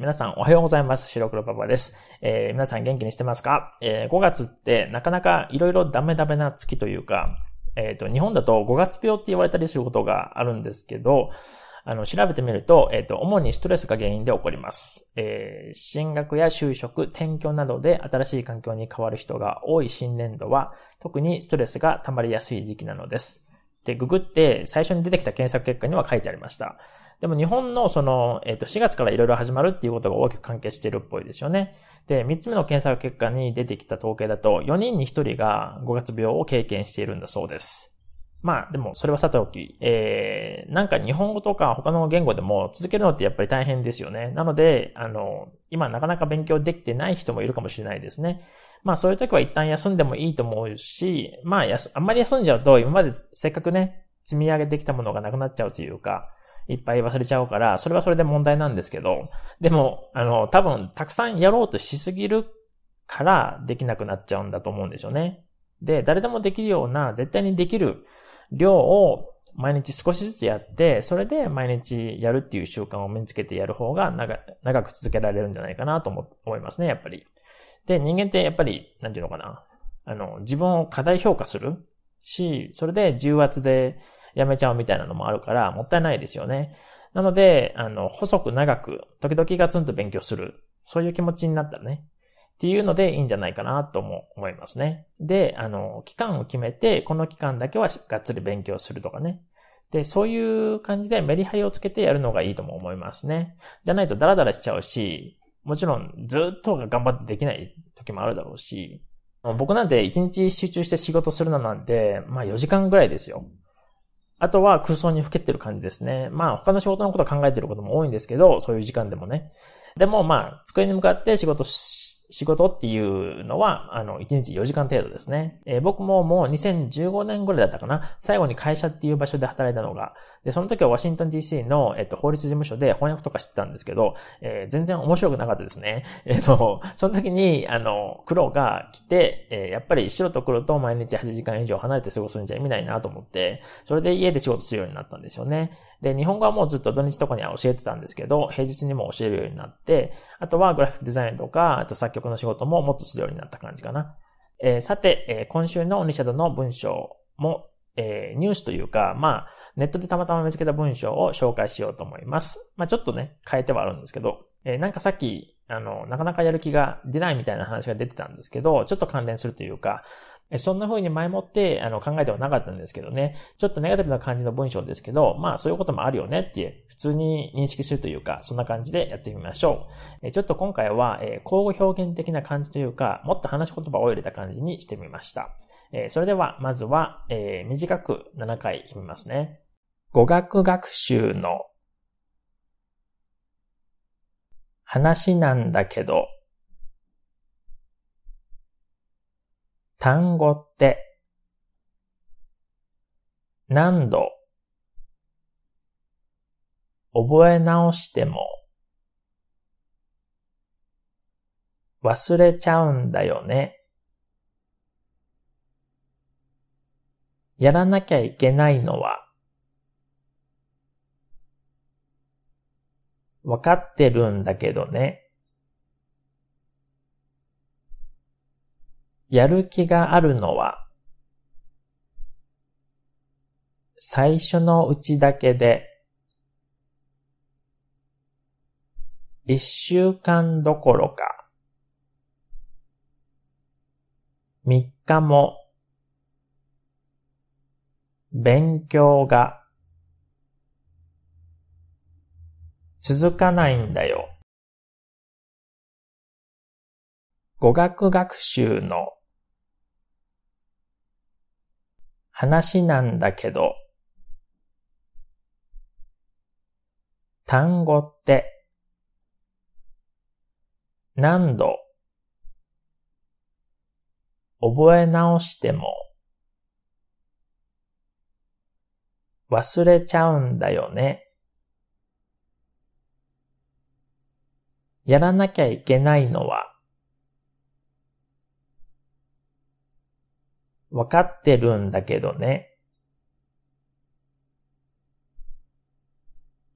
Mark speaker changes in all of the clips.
Speaker 1: 皆さんおはようございます。白黒パパです。えー、皆さん元気にしてますか？えー、5月ってなかなかいろいろダメダメな月というか、えっ、ー、と、日本だと5月病って言われたりすることがあるんですけど、あの、調べてみると、えっ、ー、と、主にストレスが原因で起こります。えー、進学や就職、転居などで新しい環境に変わる人が多い新年度は、特にストレスが溜まりやすい時期なのです。で、ググって最初に出てきた検索結果には書いてありました。でも日本のその、えっ、ー、と、4月からいろいろ始まるっていうことが大きく関係してるっぽいですよね。で、3つ目の検索結果に出てきた統計だと、4人に1人が5月病を経験しているんだそうです。まあ、でも、それはさておき、えー、なんか日本語とか他の言語でも続けるのってやっぱり大変ですよね。なので、あの、今なかなか勉強できてない人もいるかもしれないですね。まあ、そういう時は一旦休んでもいいと思うし、まあ、あんまり休んじゃうと、今までせっかくね、積み上げてきたものがなくなっちゃうというか、いっぱい忘れちゃうから、それはそれで問題なんですけど、でも、あの、多分、たくさんやろうとしすぎるからできなくなっちゃうんだと思うんですよね。で、誰でもできるような、絶対にできる量を毎日少しずつやって、それで毎日やるっていう習慣を身につけてやる方が長長く続けられるんじゃないかなと思いますね、やっぱり。で、人間ってやっぱり、なんていうのかな。あの、自分を過大評価するし、それで重圧でやめちゃうみたいなのもあるから、もったいないですよね。なので、あの、細く長く、時々ガツンと勉強する。そういう気持ちになったらね。っていうのでいいんじゃないかなとも思いますね。で、あの、期間を決めて、この期間だけはがっつり勉強するとかね。で、そういう感じでメリハリをつけてやるのがいいとも思いますね。じゃないとダラダラしちゃうし、もちろんずっと頑張ってできない時もあるだろうし、僕なんて1日集中して仕事するのなんて、まあ4時間ぐらいですよ。あとは空想にふけってる感じですね。まあ他の仕事のこと考えてることも多いんですけど、そういう時間でもね。でもまあ、机に向かって仕事し仕事っていうのは、あの、1日4時間程度ですね。えー、僕ももう2015年ぐらいだったかな。最後に会社っていう場所で働いたのが。で、その時はワシントン DC の、えっと、法律事務所で翻訳とかしてたんですけど、えー、全然面白くなかったですね。えっ、と、その時に、あの、黒が来て、えー、やっぱり白と黒と毎日8時間以上離れて過ごすんじゃ意味ないなと思って、それで家で仕事するようになったんですよね。で、日本語はもうずっと土日とかには教えてたんですけど、平日にも教えるようになって、あとはグラフィックデザインとか、あと作得の仕事ももっとするようになった感じかな。えー、さて、えー、今週のオニシャドの文章も、えー、ニュースというか、まあ、ネットでたまたま見つけた文章を紹介しようと思います。まあ、ちょっとね、変えてはあるんですけど、え、なんかさっき、あの、なかなかやる気が出ないみたいな話が出てたんですけど、ちょっと関連するというか、そんな風に前もって、あの、考えてはなかったんですけどね。ちょっとネガティブな感じの文章ですけど、まあそういうこともあるよねっていう、普通に認識するというか、そんな感じでやってみましょう。ちょっと今回は、え交互表現的な感じというか、もっと話し言葉を入れた感じにしてみました。えそれでは、まずは、え短く7回読みますね。語学学習の話なんだけど、単語って何度覚え直しても忘れちゃうんだよね。やらなきゃいけないのはわかってるんだけどね。やる気があるのは、最初のうちだけで、一週間どころか、三日も、勉強が続かないんだよ。語学学習の話なんだけど、単語って何度覚え直しても忘れちゃうんだよね。やらなきゃいけないのはわかってるんだけどね。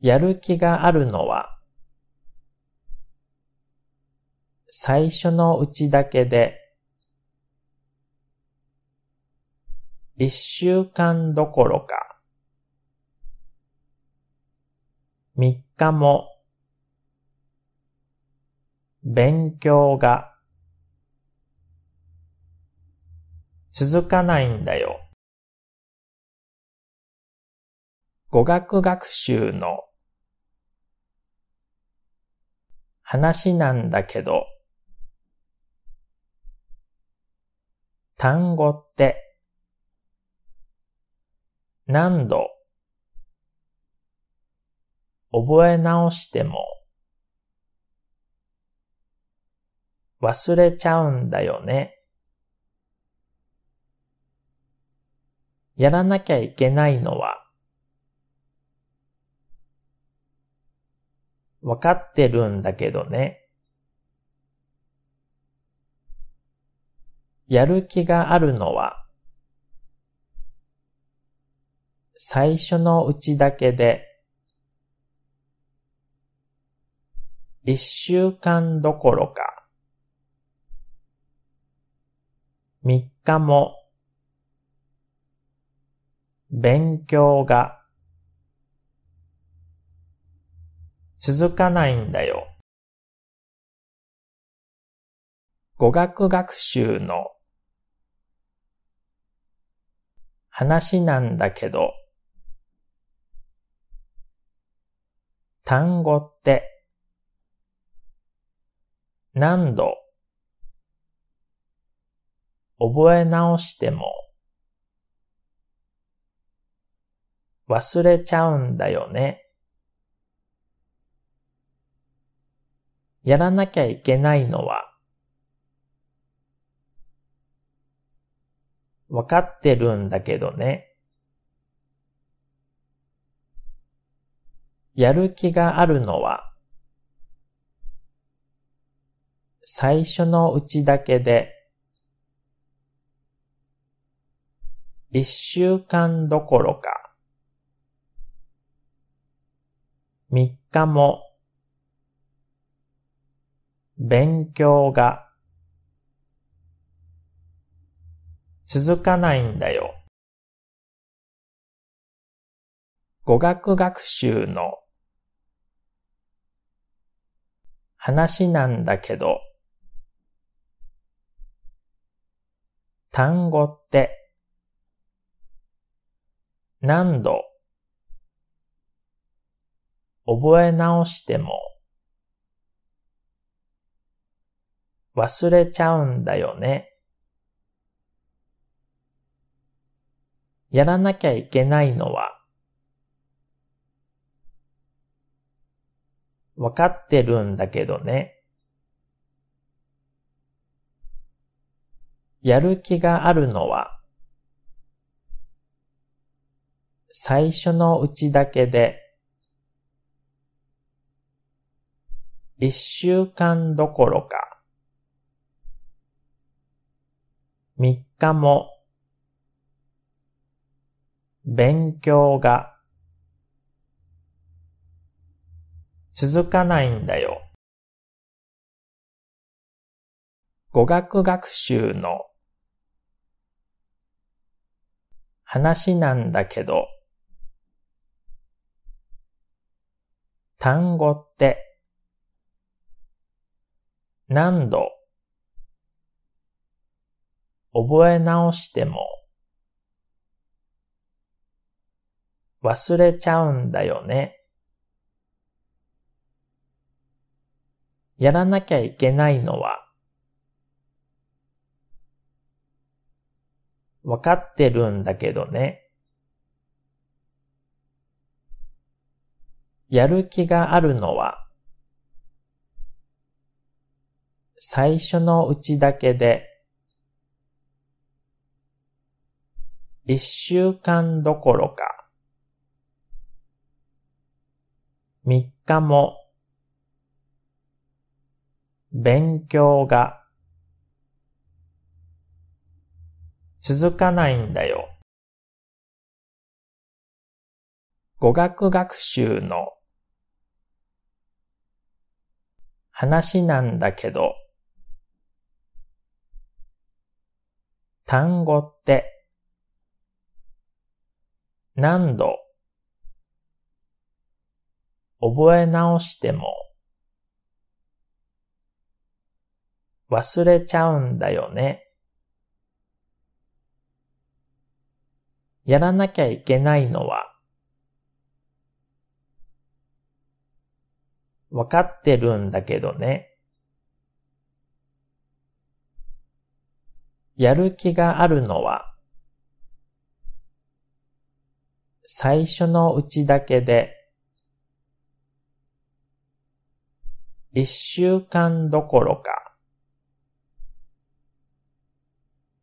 Speaker 1: やる気があるのは、最初のうちだけで、一週間どころか、三日も、勉強が、続かないんだよ。語学学習の話なんだけど、単語って何度覚え直しても忘れちゃうんだよね。やらなきゃいけないのはわかってるんだけどね。やる気があるのは最初のうちだけで一週間どころか三日も勉強が続かないんだよ。語学学習の話なんだけど、単語って何度覚え直しても忘れちゃうんだよね。やらなきゃいけないのは、わかってるんだけどね。やる気があるのは、最初のうちだけで、一週間どころか、三日も勉強が続かないんだよ。語学学習の話なんだけど、単語って何度覚え直しても忘れちゃうんだよね。やらなきゃいけないのは、わかってるんだけどね。やる気があるのは、最初のうちだけで、一週間どころか、三日も勉強が続かないんだよ。語学学習の話なんだけど、単語って何度覚え直しても忘れちゃうんだよね。やらなきゃいけないのはわかってるんだけどね。やる気があるのは最初のうちだけで一週間どころか、三日も、勉強が、続かないんだよ。語学学習の話なんだけど、単語って何度覚え直しても忘れちゃうんだよね。やらなきゃいけないのはわかってるんだけどね。やる気があるのは最初のうちだけで一週間どころか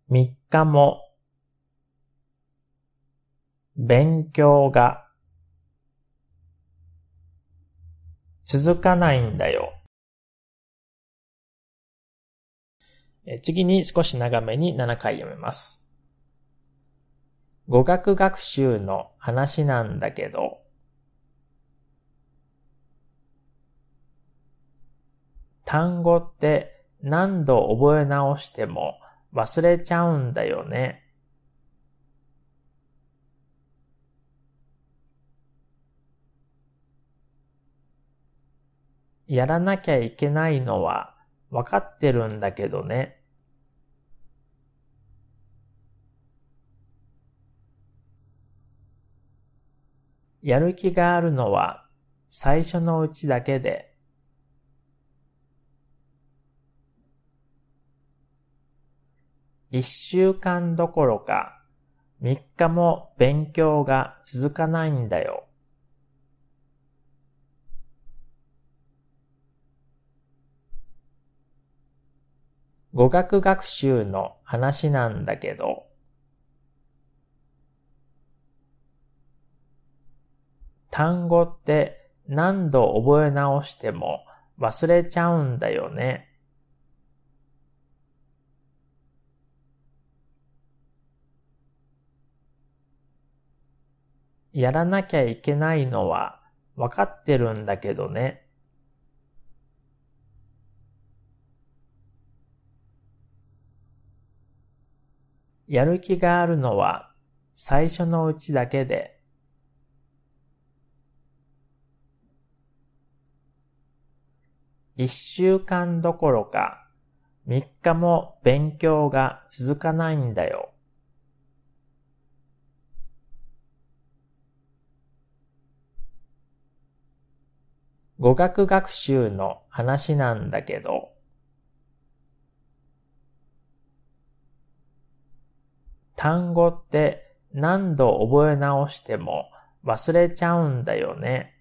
Speaker 1: 三日も勉強が続かないんだよ。次に少し長めに7回読めます。語学学習の話なんだけど、単語って何度覚え直しても忘れちゃうんだよね。やらなきゃいけないのはわかってるんだけどね。やる気があるのは最初のうちだけで、一週間どころか三日も勉強が続かないんだよ。語学学習の話なんだけど、単語って何度覚え直しても忘れちゃうんだよね。やらなきゃいけないのはわかってるんだけどね。やる気があるのは最初のうちだけで、一週間どころか三日も勉強が続かないんだよ。語学学習の話なんだけど、単語って何度覚え直しても忘れちゃうんだよね。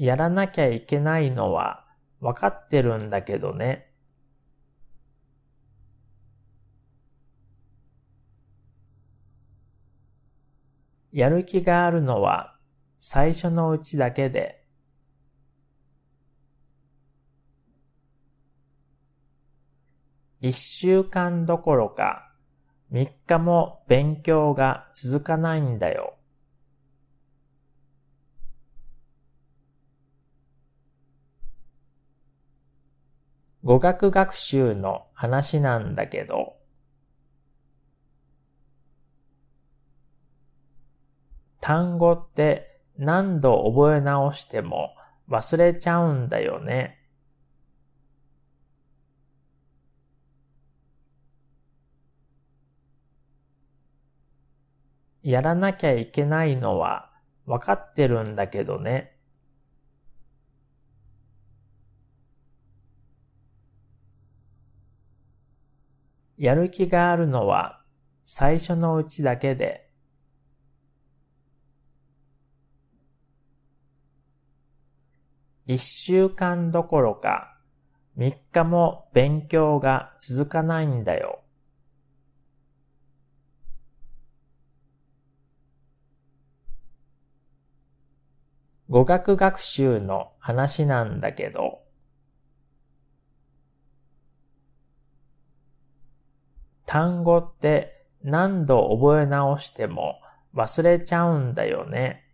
Speaker 1: やらなきゃいけないのはわかってるんだけどね。やる気があるのは最初のうちだけで、一週間どころか三日も勉強が続かないんだよ。語学学習の話なんだけど、単語って何度覚え直しても忘れちゃうんだよね。やらなきゃいけないのはわかってるんだけどね。やる気があるのは最初のうちだけで、一週間どころか三日も勉強が続かないんだよ。語学学習の話なんだけど、単語って何度覚え直しても忘れちゃうんだよね。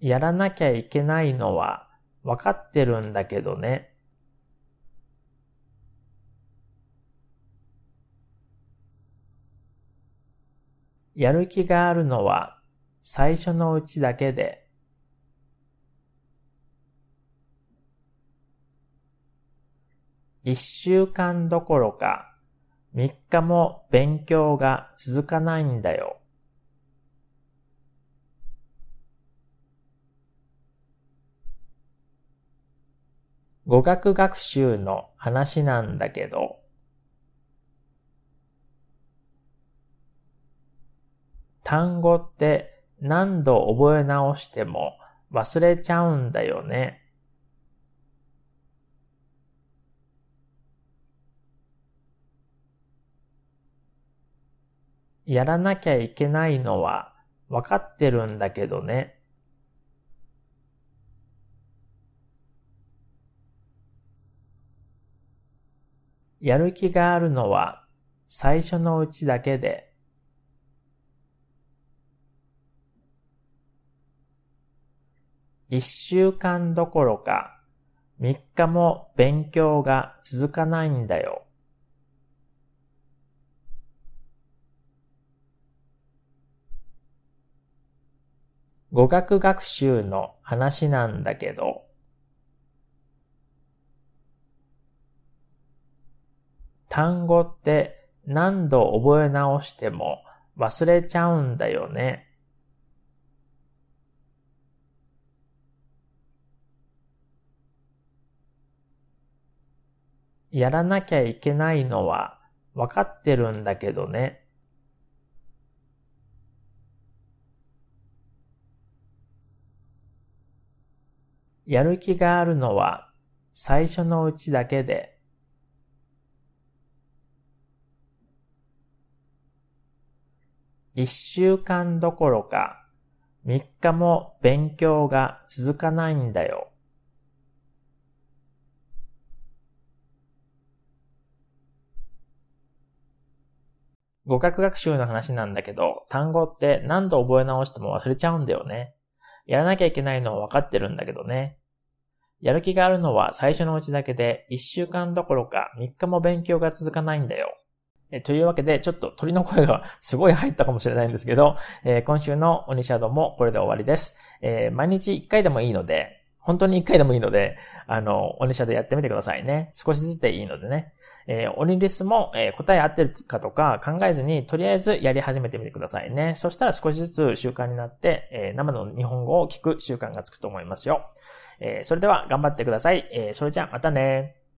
Speaker 1: やらなきゃいけないのはわかってるんだけどね。やる気があるのは最初のうちだけで一週間どころか三日も勉強が続かないんだよ。語学学習の話なんだけど、単語って何度覚え直しても忘れちゃうんだよね。やらなきゃいけないのはわかってるんだけどね。やる気があるのは最初のうちだけで、一週間どころか三日も勉強が続かないんだよ。語学学習の話なんだけど、単語って何度覚え直しても忘れちゃうんだよね。やらなきゃいけないのは分かってるんだけどね。やる気があるのは最初のうちだけで、一週間どころか三日も勉強が続かないんだよ。語学学習の話なんだけど、単語って何度覚え直しても忘れちゃうんだよね。やらなきゃいけないのは分かってるんだけどね。やる気があるのは最初のうちだけで、1週間どころか3日も勉強が続かないんだよ。えというわけで、ちょっと鳥の声がすごい入ったかもしれないんですけど、えー、今週のオニシャドもこれで終わりです。えー、毎日1回でもいいので、本当に1回でもいいので、あの、オニシャドやってみてくださいね。少しずつでいいのでね。えー、オニリスも、えー、答え合ってるかとか考えずに、とりあえずやり始めてみてくださいね。そしたら少しずつ習慣になって、えー、生の日本語を聞く習慣がつくと思いますよ。えー、それでは頑張ってください。えー、それじゃあまたね。